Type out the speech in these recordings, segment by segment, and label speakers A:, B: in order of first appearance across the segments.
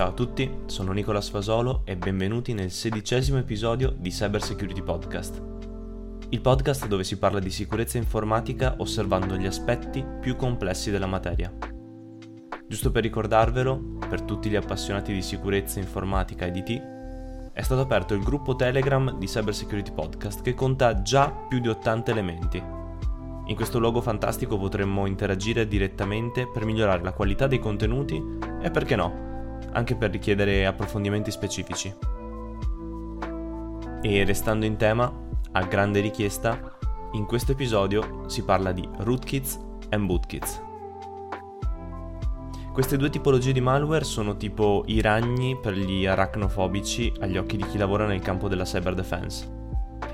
A: Ciao a tutti, sono Nicola Sfasolo e benvenuti nel sedicesimo episodio di Cyber Security Podcast. Il podcast dove si parla di sicurezza informatica osservando gli aspetti più complessi della materia. Giusto per ricordarvelo, per tutti gli appassionati di sicurezza informatica e IT, è stato aperto il gruppo Telegram di Cyber Security Podcast che conta già più di 80 elementi in questo luogo fantastico potremmo interagire direttamente per migliorare la qualità dei contenuti e perché no, anche per richiedere approfondimenti specifici. E restando in tema, a grande richiesta, in questo episodio si parla di rootkits e bootkits. Queste due tipologie di malware sono tipo i ragni per gli arachnofobici agli occhi di chi lavora nel campo della cyber defense.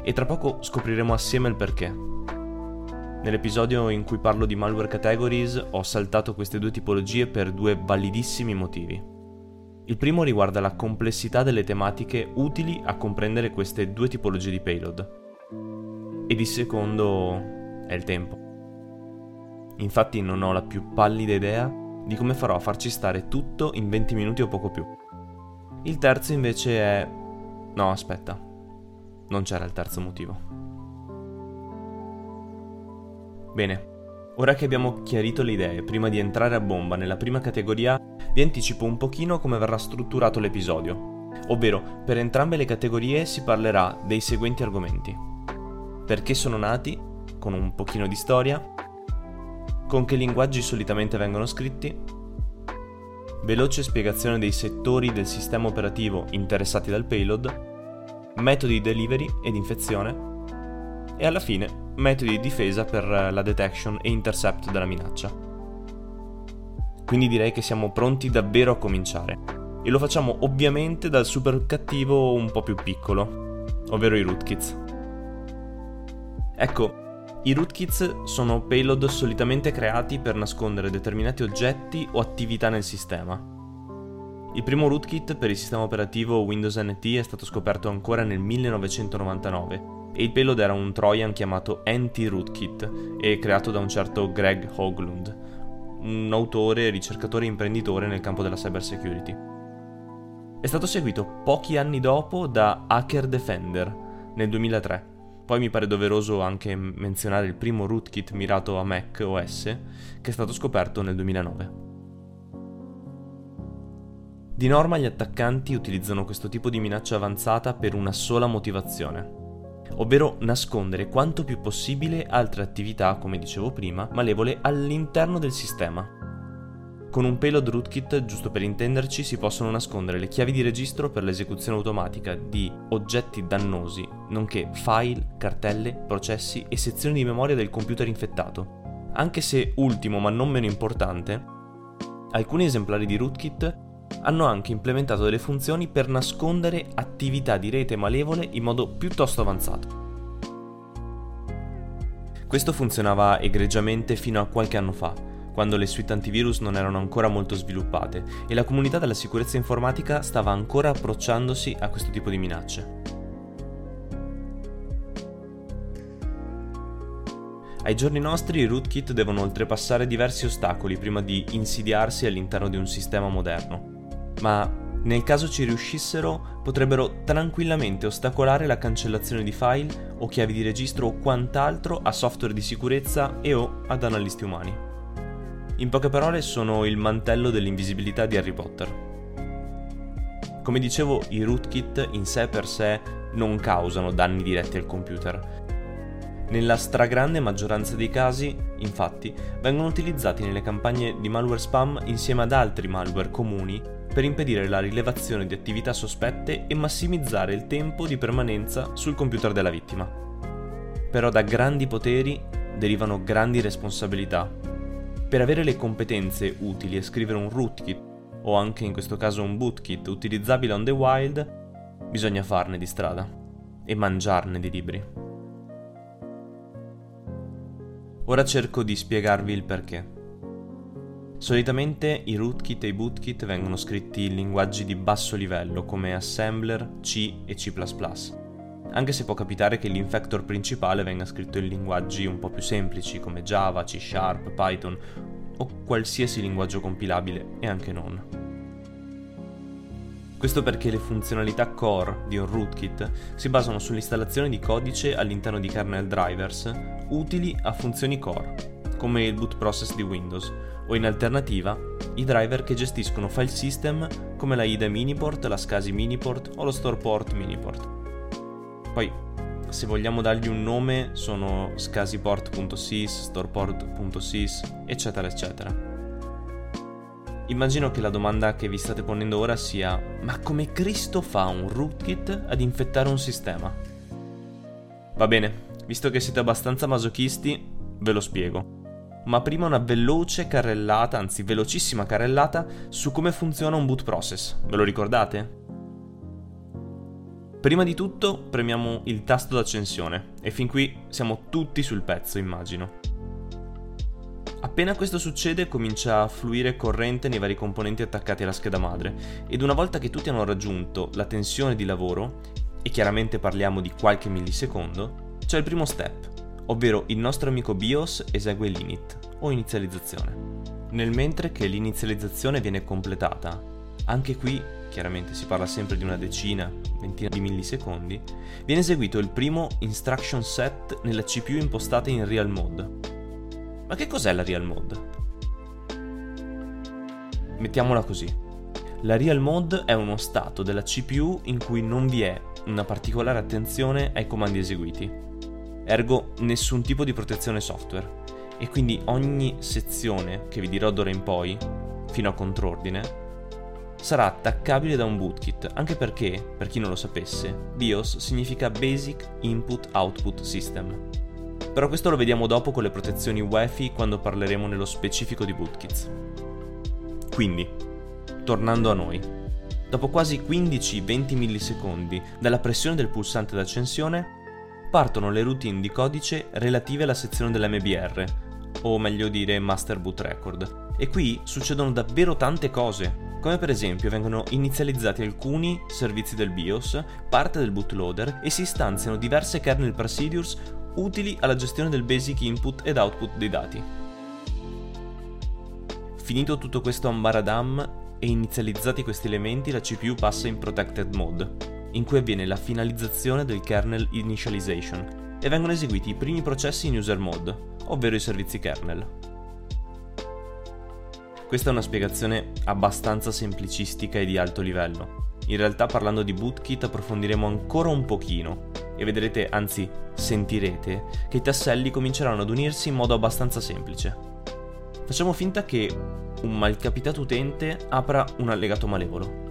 A: E tra poco scopriremo assieme il perché. Nell'episodio in cui parlo di malware categories ho saltato queste due tipologie per due validissimi motivi. Il primo riguarda la complessità delle tematiche utili a comprendere queste due tipologie di payload. Ed il secondo è il tempo. Infatti non ho la più pallida idea di come farò a farci stare tutto in 20 minuti o poco più. Il terzo invece è... No, aspetta. Non c'era il terzo motivo. Bene, ora che abbiamo chiarito le idee, prima di entrare a bomba nella prima categoria, vi anticipo un pochino come verrà strutturato l'episodio. Ovvero, per entrambe le categorie si parlerà dei seguenti argomenti. Perché sono nati, con un pochino di storia, con che linguaggi solitamente vengono scritti, veloce spiegazione dei settori del sistema operativo interessati dal payload, metodi di delivery ed infezione, e alla fine metodi di difesa per la detection e intercept della minaccia. Quindi direi che siamo pronti davvero a cominciare. E lo facciamo ovviamente dal super cattivo un po' più piccolo, ovvero i rootkits. Ecco, i rootkits sono payload solitamente creati per nascondere determinati oggetti o attività nel sistema. Il primo rootkit per il sistema operativo Windows NT è stato scoperto ancora nel 1999 e il payload era un Trojan chiamato Anti-Rootkit e creato da un certo Greg Hoglund, un autore, ricercatore e imprenditore nel campo della cyber security. È stato seguito pochi anni dopo da Hacker Defender nel 2003. Poi mi pare doveroso anche menzionare il primo rootkit mirato a Mac OS che è stato scoperto nel 2009. Di norma gli attaccanti utilizzano questo tipo di minaccia avanzata per una sola motivazione, ovvero nascondere quanto più possibile altre attività, come dicevo prima, malevole all'interno del sistema. Con un payload rootkit, giusto per intenderci, si possono nascondere le chiavi di registro per l'esecuzione automatica di oggetti dannosi, nonché file, cartelle, processi e sezioni di memoria del computer infettato. Anche se ultimo ma non meno importante, alcuni esemplari di rootkit hanno anche implementato delle funzioni per nascondere attività di rete malevole in modo piuttosto avanzato. Questo funzionava egregiamente fino a qualche anno fa, quando le suite antivirus non erano ancora molto sviluppate e la comunità della sicurezza informatica stava ancora approcciandosi a questo tipo di minacce. Ai giorni nostri i rootkit devono oltrepassare diversi ostacoli prima di insidiarsi all'interno di un sistema moderno ma nel caso ci riuscissero potrebbero tranquillamente ostacolare la cancellazione di file o chiavi di registro o quant'altro a software di sicurezza e o ad analisti umani. In poche parole sono il mantello dell'invisibilità di Harry Potter. Come dicevo, i rootkit in sé per sé non causano danni diretti al computer. Nella stragrande maggioranza dei casi, infatti, vengono utilizzati nelle campagne di malware spam insieme ad altri malware comuni per impedire la rilevazione di attività sospette e massimizzare il tempo di permanenza sul computer della vittima. Però da grandi poteri derivano grandi responsabilità. Per avere le competenze utili a scrivere un rootkit o anche in questo caso un bootkit utilizzabile on the wild, bisogna farne di strada e mangiarne di libri. Ora cerco di spiegarvi il perché. Solitamente i rootkit e i bootkit vengono scritti in linguaggi di basso livello come Assembler, C e C++, anche se può capitare che l'infactor principale venga scritto in linguaggi un po' più semplici come Java, C Sharp, Python o qualsiasi linguaggio compilabile e anche non. Questo perché le funzionalità core di un rootkit si basano sull'installazione di codice all'interno di kernel drivers utili a funzioni core, come il boot process di Windows, o in alternativa i driver che gestiscono file system come la IDE Miniport, la SCSI Miniport o lo Storeport Miniport. Poi, se vogliamo dargli un nome, sono scasiport.sys, storeport.sys, eccetera, eccetera. Immagino che la domanda che vi state ponendo ora sia: ma come Cristo fa un rootkit ad infettare un sistema? Va bene, visto che siete abbastanza masochisti, ve lo spiego. Ma prima una veloce carrellata, anzi velocissima carrellata, su come funziona un boot process. Ve lo ricordate? Prima di tutto premiamo il tasto d'accensione e fin qui siamo tutti sul pezzo, immagino. Appena questo succede comincia a fluire corrente nei vari componenti attaccati alla scheda madre ed una volta che tutti hanno raggiunto la tensione di lavoro, e chiaramente parliamo di qualche millisecondo, c'è il primo step, ovvero il nostro amico BIOS esegue l'init o inizializzazione. Nel mentre che l'inizializzazione viene completata, anche qui chiaramente si parla sempre di una decina, ventina di millisecondi, viene eseguito il primo instruction set nella CPU impostata in real mode ma che cos'è la real mode? Mettiamola così. La real mode è uno stato della CPU in cui non vi è una particolare attenzione ai comandi eseguiti, ergo nessun tipo di protezione software, e quindi ogni sezione che vi dirò d'ora in poi, fino a contrordine, sarà attaccabile da un bootkit, anche perché, per chi non lo sapesse, BIOS significa Basic Input Output System, però questo lo vediamo dopo con le protezioni UEFI quando parleremo nello specifico di bootkits. Quindi, tornando a noi, dopo quasi 15-20 millisecondi dalla pressione del pulsante d'accensione, partono le routine di codice relative alla sezione dell'MBR, o meglio dire Master Boot Record. E qui succedono davvero tante cose, come per esempio vengono inizializzati alcuni servizi del BIOS, parte del bootloader e si istanziano diverse kernel procedures utili alla gestione del basic input ed output dei dati. Finito tutto questo ambaradam e inizializzati questi elementi, la CPU passa in protected mode, in cui avviene la finalizzazione del kernel initialization e vengono eseguiti i primi processi in user mode, ovvero i servizi kernel. Questa è una spiegazione abbastanza semplicistica e di alto livello. In realtà parlando di bootkit approfondiremo ancora un pochino e vedrete, anzi sentirete, che i tasselli cominceranno ad unirsi in modo abbastanza semplice. Facciamo finta che un malcapitato utente apra un allegato malevolo.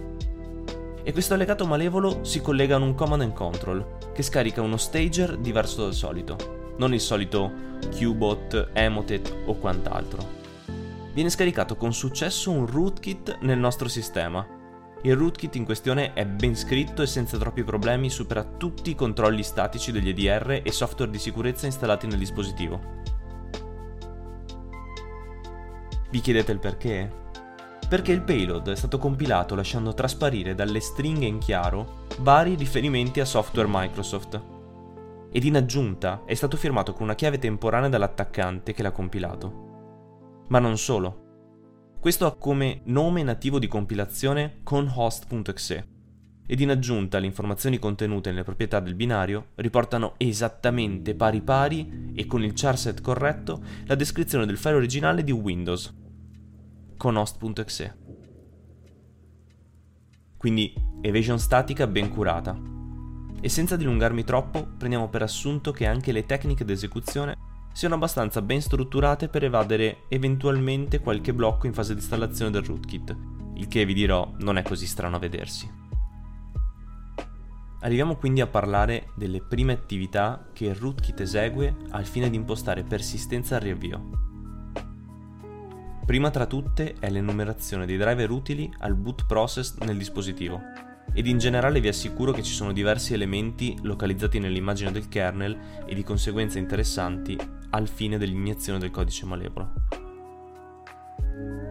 A: E questo allegato malevolo si collega a un command and control che scarica uno stager diverso dal solito, non il solito Qbot, Emotet o quant'altro. Viene scaricato con successo un rootkit nel nostro sistema il rootkit in questione è ben scritto e senza troppi problemi supera tutti i controlli statici degli EDR e software di sicurezza installati nel dispositivo. Vi chiedete il perché? Perché il payload è stato compilato lasciando trasparire dalle stringhe in chiaro vari riferimenti a software Microsoft. Ed in aggiunta è stato firmato con una chiave temporanea dall'attaccante che l'ha compilato. Ma non solo. Questo ha come nome nativo di compilazione conhost.exe ed in aggiunta alle informazioni contenute nelle proprietà del binario riportano esattamente pari pari e con il charset corretto la descrizione del file originale di Windows conhost.exe. Quindi evasion statica ben curata. E senza dilungarmi troppo, prendiamo per assunto che anche le tecniche d'esecuzione siano abbastanza ben strutturate per evadere eventualmente qualche blocco in fase di installazione del rootkit, il che vi dirò non è così strano a vedersi. Arriviamo quindi a parlare delle prime attività che il rootkit esegue al fine di impostare persistenza al riavvio. Prima tra tutte è l'enumerazione dei driver utili al boot process nel dispositivo, ed in generale vi assicuro che ci sono diversi elementi localizzati nell'immagine del kernel e di conseguenza interessanti al fine dell'iniezione del codice malevolo.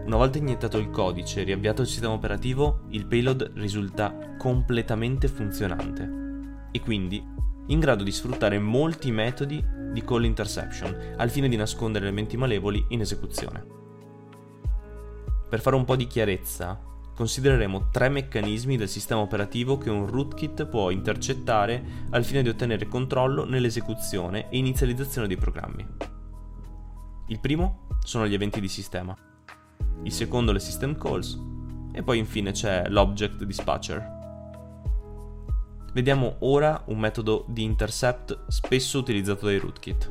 A: Una volta iniettato il codice e riavviato il sistema operativo, il payload risulta completamente funzionante e quindi in grado di sfruttare molti metodi di call interception al fine di nascondere elementi malevoli in esecuzione. Per fare un po' di chiarezza, considereremo tre meccanismi del sistema operativo che un rootkit può intercettare al fine di ottenere controllo nell'esecuzione e inizializzazione dei programmi. Il primo sono gli eventi di sistema, il secondo le system calls e poi infine c'è l'object dispatcher. Vediamo ora un metodo di intercept spesso utilizzato dai rootkit,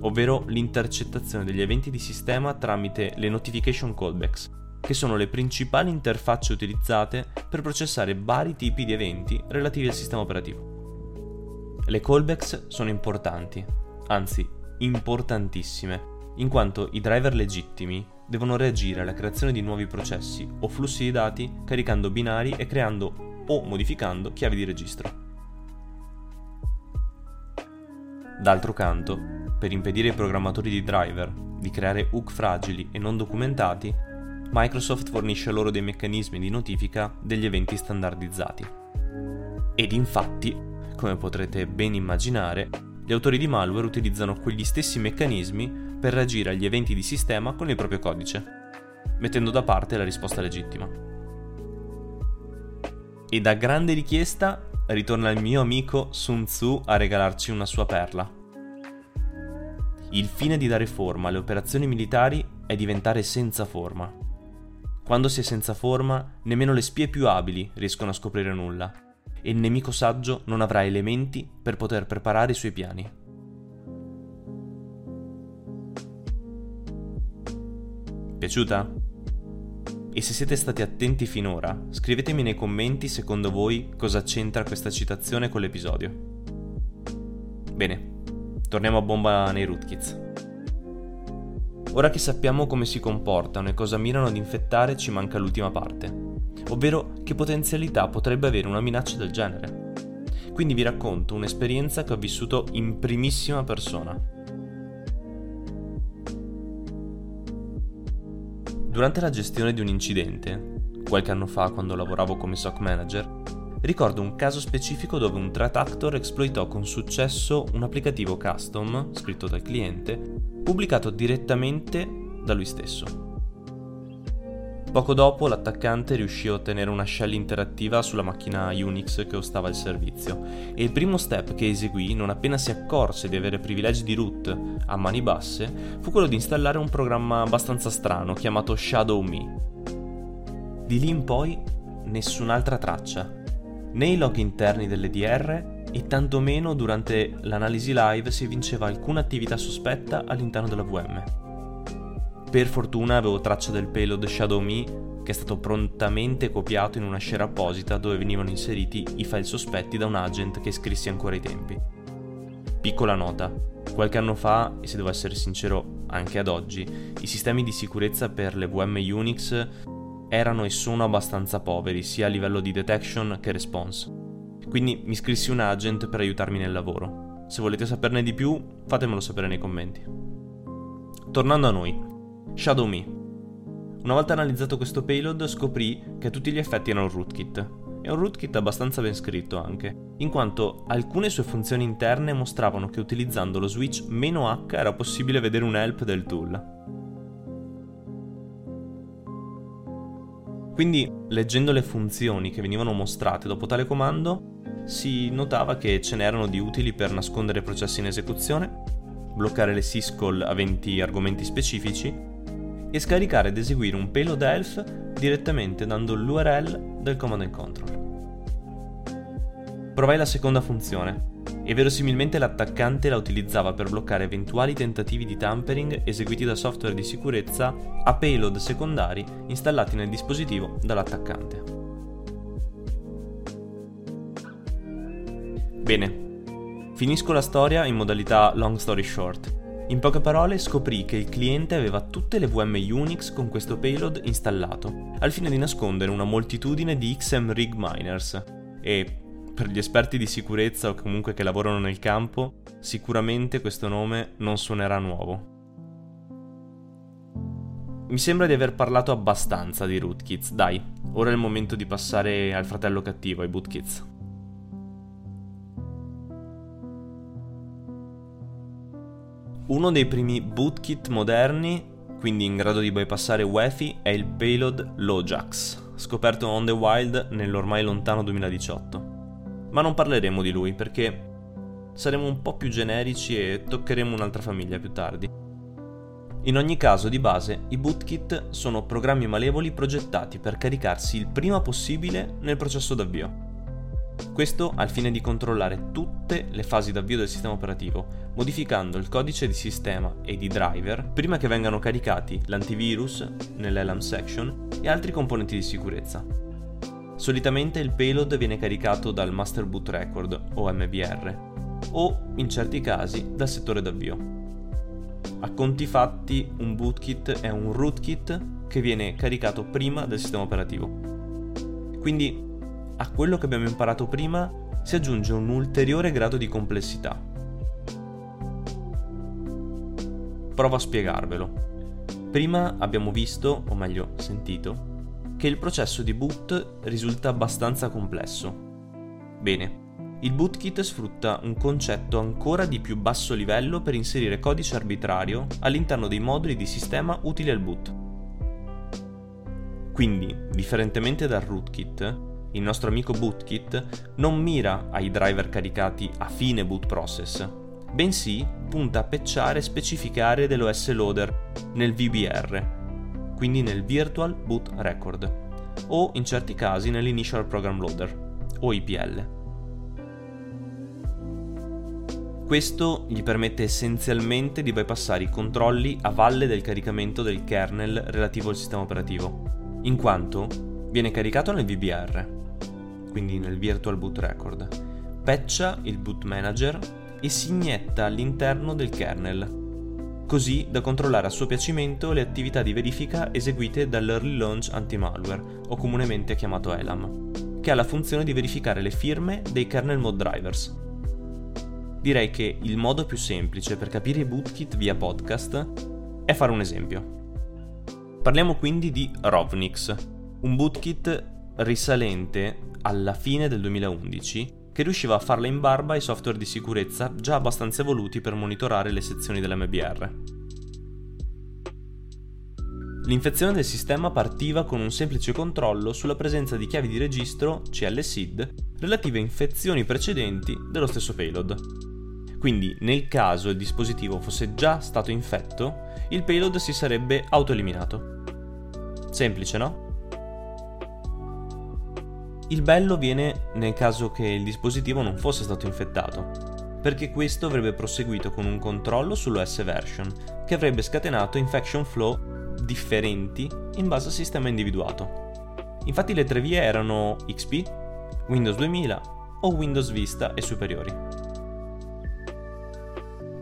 A: ovvero l'intercettazione degli eventi di sistema tramite le notification callbacks, che sono le principali interfacce utilizzate per processare vari tipi di eventi relativi al sistema operativo. Le callbacks sono importanti, anzi importantissime, in quanto i driver legittimi devono reagire alla creazione di nuovi processi o flussi di dati caricando binari e creando o modificando chiavi di registro. D'altro canto, per impedire ai programmatori di driver di creare hook fragili e non documentati, Microsoft fornisce loro dei meccanismi di notifica degli eventi standardizzati. Ed infatti, come potrete ben immaginare, gli autori di malware utilizzano quegli stessi meccanismi per reagire agli eventi di sistema con il proprio codice, mettendo da parte la risposta legittima. E da grande richiesta ritorna il mio amico Sun Tzu a regalarci una sua perla. Il fine di dare forma alle operazioni militari è diventare senza forma. Quando si è senza forma, nemmeno le spie più abili riescono a scoprire nulla, e il nemico saggio non avrà elementi per poter preparare i suoi piani. Piaciuta? E se siete stati attenti finora, scrivetemi nei commenti secondo voi cosa c'entra questa citazione con l'episodio. Bene, torniamo a bomba nei rootkits. Ora che sappiamo come si comportano e cosa mirano ad infettare, ci manca l'ultima parte, ovvero che potenzialità potrebbe avere una minaccia del genere. Quindi vi racconto un'esperienza che ho vissuto in primissima persona. Durante la gestione di un incidente, qualche anno fa quando lavoravo come SOC manager, ricordo un caso specifico dove un threat actor esploitò con successo un applicativo custom, scritto dal cliente, pubblicato direttamente da lui stesso. Poco dopo l'attaccante riuscì a ottenere una shell interattiva sulla macchina Unix che ostava il servizio e il primo step che eseguì non appena si accorse di avere privilegi di root a mani basse fu quello di installare un programma abbastanza strano chiamato Shadow Me. Di lì in poi nessun'altra traccia, né i log interni dell'EDR e tantomeno durante l'analisi live si evinceva alcuna attività sospetta all'interno della VM. Per fortuna avevo traccia del payload Shadow Me che è stato prontamente copiato in una share apposita dove venivano inseriti i file sospetti da un agent che scrissi ancora ai tempi. Piccola nota, qualche anno fa, e se devo essere sincero anche ad oggi, i sistemi di sicurezza per le VM Unix erano e sono abbastanza poveri sia a livello di detection che response. Quindi mi scrissi un agent per aiutarmi nel lavoro. Se volete saperne di più, fatemelo sapere nei commenti. Tornando a noi, Shadow Me. Una volta analizzato questo payload scoprì che a tutti gli effetti era un rootkit. È un rootkit abbastanza ben scritto anche, in quanto alcune sue funzioni interne mostravano che utilizzando lo switch "-h era possibile vedere un help del tool. Quindi, leggendo le funzioni che venivano mostrate dopo tale comando, si notava che ce n'erano di utili per nascondere processi in esecuzione, bloccare le syscall aventi argomenti specifici e scaricare ed eseguire un payload elf direttamente dando l'URL del command and control. Provai la seconda funzione e verosimilmente l'attaccante la utilizzava per bloccare eventuali tentativi di tampering eseguiti da software di sicurezza a payload secondari installati nel dispositivo dall'attaccante. Bene, finisco la storia in modalità long story short in poche parole scoprì che il cliente aveva tutte le VM Unix con questo payload installato, al fine di nascondere una moltitudine di XMRig miners. E, per gli esperti di sicurezza o comunque che lavorano nel campo, sicuramente questo nome non suonerà nuovo. Mi sembra di aver parlato abbastanza di rootkits, dai, ora è il momento di passare al fratello cattivo, ai bootkits. Uno dei primi bootkit moderni quindi in grado di bypassare UEFI, è il payload LOJAX, scoperto on the wild nell'ormai lontano 2018. Ma non parleremo di lui perché saremo un po' più generici e toccheremo un'altra famiglia più tardi. In ogni caso, di base, i bootkit sono programmi malevoli progettati per caricarsi il prima possibile nel processo d'avvio. Questo al fine di controllare tutte le fasi d'avvio del sistema operativo, modificando il codice di sistema e di driver prima che vengano caricati l'antivirus nell'ELAM section e altri componenti di sicurezza. Solitamente il payload viene caricato dal Master Boot Record o MBR o, in certi casi, dal settore d'avvio. A conti fatti, un bootkit è un rootkit che viene caricato prima del sistema operativo. Quindi a quello che abbiamo imparato prima si aggiunge un ulteriore grado di complessità. Provo a spiegarvelo. Prima abbiamo visto, o meglio sentito, che il processo di boot risulta abbastanza complesso. Bene, il bootkit sfrutta un concetto ancora di più basso livello per inserire codice arbitrario all'interno dei moduli di sistema utili al boot. Quindi, differentemente dal rootkit, il nostro amico bootkit non mira ai driver caricati a fine boot process, bensì punta a patchare specifiche aree dell'OS loader nel VBR, quindi nel Virtual Boot Record, o in certi casi nell'Initial Program Loader, o IPL. Questo gli permette essenzialmente di bypassare i controlli a valle del caricamento del kernel relativo al sistema operativo, in quanto viene caricato nel VBR, quindi nel Virtual Boot Record, patcha il boot manager e si inietta all'interno del kernel, così da controllare a suo piacimento le attività di verifica eseguite dall'Early Launch Anti-Malware, o comunemente chiamato ELAM, che ha la funzione di verificare le firme dei kernel mod drivers direi che il modo più semplice per capire i bootkit via podcast è fare un esempio. Parliamo quindi di Rovnix, un bootkit risalente alla fine del 2011 che riusciva a farla in barba ai software di sicurezza già abbastanza evoluti per monitorare le sezioni dell'MBR. L'infezione del sistema partiva con un semplice controllo sulla presenza di chiavi di registro CLSID relative a infezioni precedenti dello stesso payload. Quindi nel caso il dispositivo fosse già stato infetto, il payload si sarebbe autoeliminato. Semplice, no? Il bello viene nel caso che il dispositivo non fosse stato infettato, perché questo avrebbe proseguito con un controllo sull'OS version, che avrebbe scatenato infection flow differenti in base al sistema individuato. Infatti le tre vie erano XP, Windows 2000 o Windows Vista e superiori.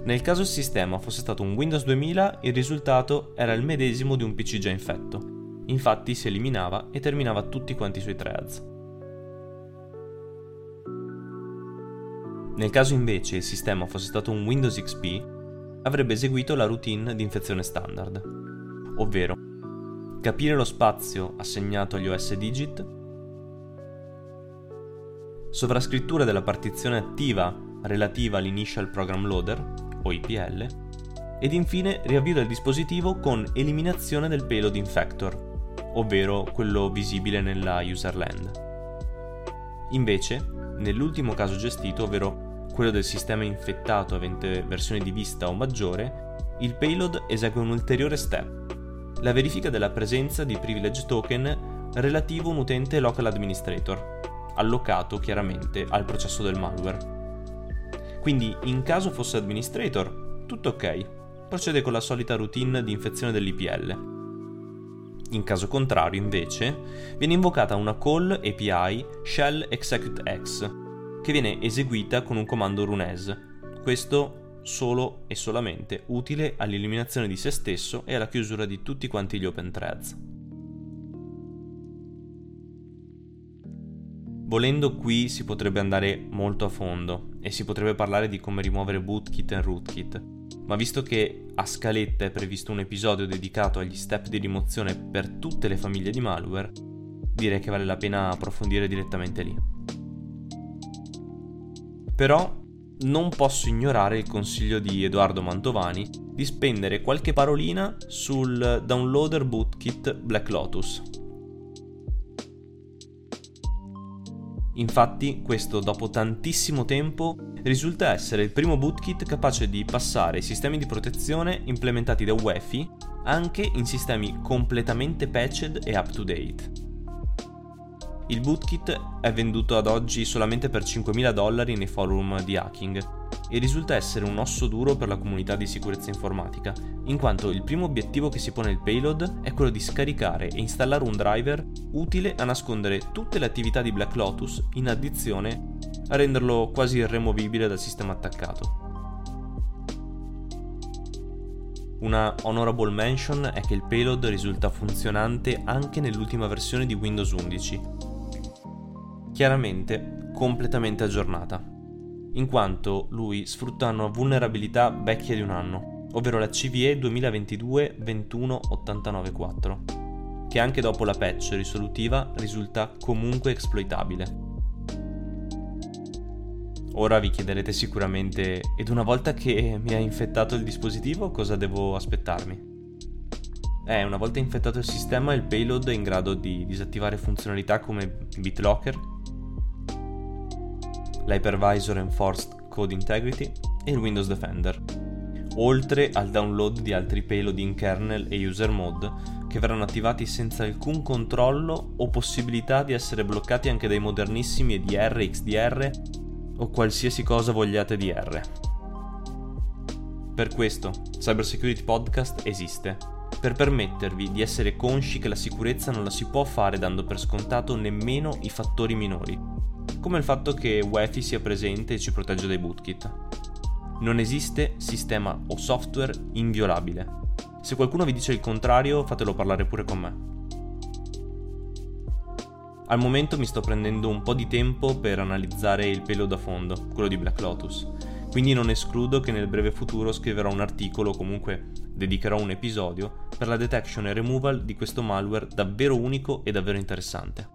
A: Nel caso il sistema fosse stato un Windows 2000, il risultato era il medesimo di un PC già infetto. Infatti si eliminava e terminava tutti quanti i suoi threads. Nel caso invece il sistema fosse stato un Windows XP, avrebbe eseguito la routine di infezione standard, ovvero capire lo spazio assegnato agli OS digit, sovrascrittura della partizione attiva relativa all'initial program loader o IPL, ed infine riavvio del dispositivo con eliminazione del payload infector, ovvero quello visibile nella userland. Invece, nell'ultimo caso gestito, ovvero quello del sistema infettato avente versione di vista o maggiore, il payload esegue un ulteriore step, la verifica della presenza di privilege token relativo a un utente local administrator, allocato chiaramente al processo del malware. Quindi in caso fosse administrator, tutto ok, procede con la solita routine di infezione dell'IPL. In caso contrario, invece, viene invocata una call API shell executex, che viene eseguita con un comando runes. Questo solo e solamente utile all'eliminazione di se stesso e alla chiusura di tutti quanti gli open threads. Volendo qui si potrebbe andare molto a fondo e si potrebbe parlare di come rimuovere bootkit e rootkit, ma visto che a scaletta è previsto un episodio dedicato agli step di rimozione per tutte le famiglie di malware, direi che vale la pena approfondire direttamente lì. Però non posso ignorare il consiglio di Edoardo Mantovani di spendere qualche parolina sul downloader bootkit Black Lotus. Infatti, questo dopo tantissimo tempo risulta essere il primo bootkit capace di passare i sistemi di protezione implementati da UEFI anche in sistemi completamente patched e up to date. Il bootkit è venduto ad oggi solamente per 5.000 dollari nei forum di hacking e risulta essere un osso duro per la comunità di sicurezza informatica, in quanto il primo obiettivo che si pone il payload è quello di scaricare e installare un driver utile a nascondere tutte le attività di Black Lotus in addizione a renderlo quasi irremovibile dal sistema attaccato. Una honorable mention è che il payload risulta funzionante anche nell'ultima versione di Windows 11 chiaramente completamente aggiornata, in quanto lui sfrutta una vulnerabilità vecchia di un anno, ovvero la CVE 2022-21894, che anche dopo la patch risolutiva risulta comunque exploitabile. Ora vi chiederete sicuramente, ed una volta che mi ha infettato il dispositivo cosa devo aspettarmi? Eh, una volta infettato il sistema, il payload è in grado di disattivare funzionalità come BitLocker, l'Hypervisor Enforced Code Integrity e il Windows Defender, oltre al download di altri payload in kernel e user mode che verranno attivati senza alcun controllo o possibilità di essere bloccati anche dai modernissimi EDR, XDR o qualsiasi cosa vogliate di R. Per questo, Cybersecurity Podcast esiste, per permettervi di essere consci che la sicurezza non la si può fare dando per scontato nemmeno i fattori minori, come il fatto che UEFI sia presente e ci protegge dai bootkit. Non esiste sistema o software inviolabile. Se qualcuno vi dice il contrario, fatelo parlare pure con me. Al momento mi sto prendendo un po' di tempo per analizzare il pelo da fondo, quello di Black Lotus, quindi non escludo che nel breve futuro scriverò un articolo o comunque dedicherò un episodio per la detection e removal di questo malware davvero unico e davvero interessante.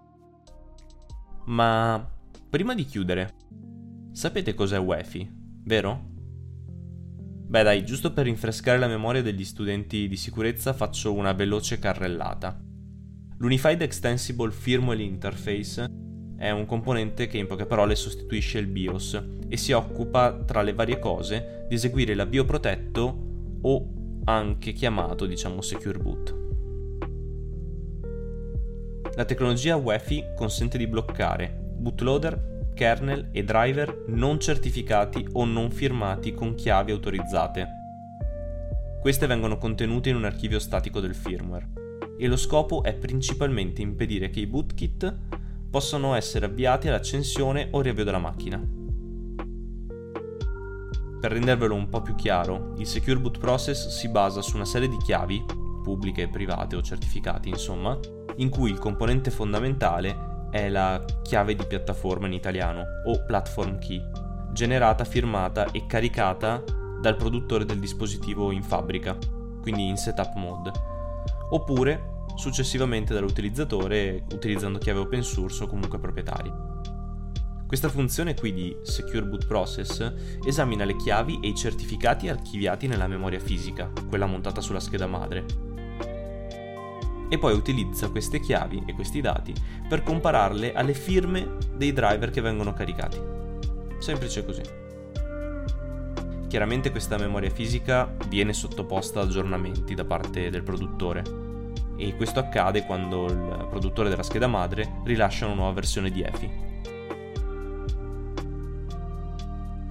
A: Ma Prima di chiudere, sapete cos'è UEFI, vero? Beh dai, giusto per rinfrescare la memoria degli studenti di sicurezza faccio una veloce carrellata. L'Unified Extensible Firmware Interface è un componente che in poche parole sostituisce il BIOS e si occupa, tra le varie cose, di eseguire l'avvio protetto o anche chiamato, diciamo, Secure Boot. La tecnologia UEFI consente di bloccare bootloader, kernel e driver non certificati o non firmati con chiavi autorizzate. Queste vengono contenute in un archivio statico del firmware e lo scopo è principalmente impedire che i bootkit possano essere avviati all'accensione o riavvio della macchina. Per rendervelo un po' più chiaro, il Secure Boot Process si basa su una serie di chiavi, pubbliche, private o certificati insomma, in cui il componente fondamentale è la chiave di piattaforma in italiano o platform key, generata, firmata e caricata dal produttore del dispositivo in fabbrica, quindi in setup mode, oppure successivamente dall'utilizzatore utilizzando chiave open source o comunque proprietarie. Questa funzione qui di Secure Boot Process esamina le chiavi e i certificati archiviati nella memoria fisica, quella montata sulla scheda madre, e poi utilizza queste chiavi e questi dati per compararle alle firme dei driver che vengono caricati. Semplice così. Chiaramente questa memoria fisica viene sottoposta ad aggiornamenti da parte del produttore e questo accade quando il produttore della scheda madre rilascia una nuova versione di EFI.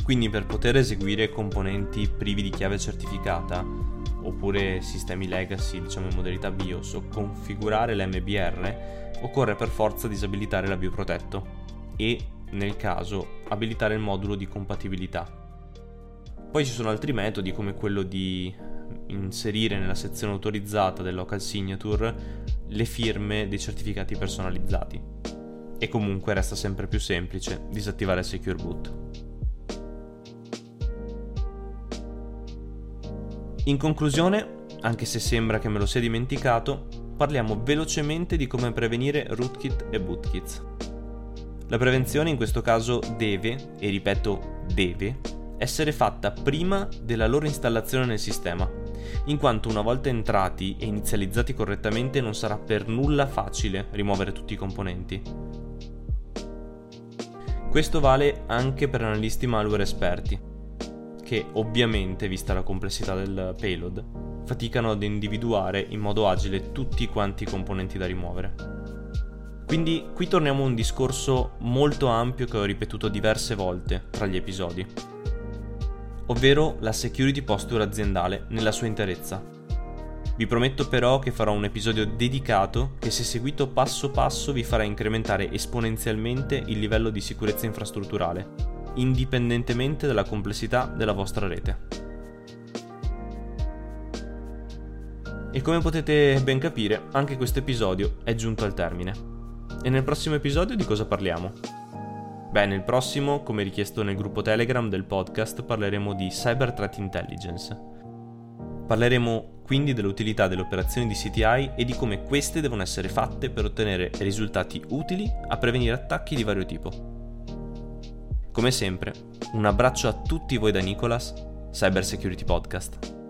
A: Quindi per poter eseguire componenti privi di chiave certificata oppure sistemi legacy, diciamo in modalità BIOS, o configurare l'MBR, occorre per forza disabilitare l'avvio protetto e, nel caso, abilitare il modulo di compatibilità. Poi ci sono altri metodi come quello di inserire nella sezione autorizzata del local signature le firme dei certificati personalizzati. E comunque resta sempre più semplice disattivare Secure Boot. In conclusione, anche se sembra che me lo sia dimenticato, parliamo velocemente di come prevenire rootkit e bootkits. La prevenzione in questo caso deve, e ripeto deve, essere fatta prima della loro installazione nel sistema, in quanto una volta entrati e inizializzati correttamente non sarà per nulla facile rimuovere tutti i componenti. Questo vale anche per analisti malware esperti, che ovviamente, vista la complessità del payload, faticano ad individuare in modo agile tutti quanti i componenti da rimuovere. Quindi qui torniamo a un discorso molto ampio che ho ripetuto diverse volte tra gli episodi, ovvero la security posture aziendale nella sua interezza. Vi prometto però che farò un episodio dedicato che se seguito passo passo vi farà incrementare esponenzialmente il livello di sicurezza infrastrutturale, indipendentemente dalla complessità della vostra rete. E come potete ben capire, anche questo episodio è giunto al termine. E nel prossimo episodio di cosa parliamo? Beh, nel prossimo, come richiesto nel gruppo Telegram del podcast, parleremo di Cyber Threat Intelligence. Parleremo quindi dell'utilità delle operazioni di CTI e di come queste devono essere fatte per ottenere risultati utili a prevenire attacchi di vario tipo. Come sempre, un abbraccio a tutti voi da Nicolas, Cyber Security Podcast.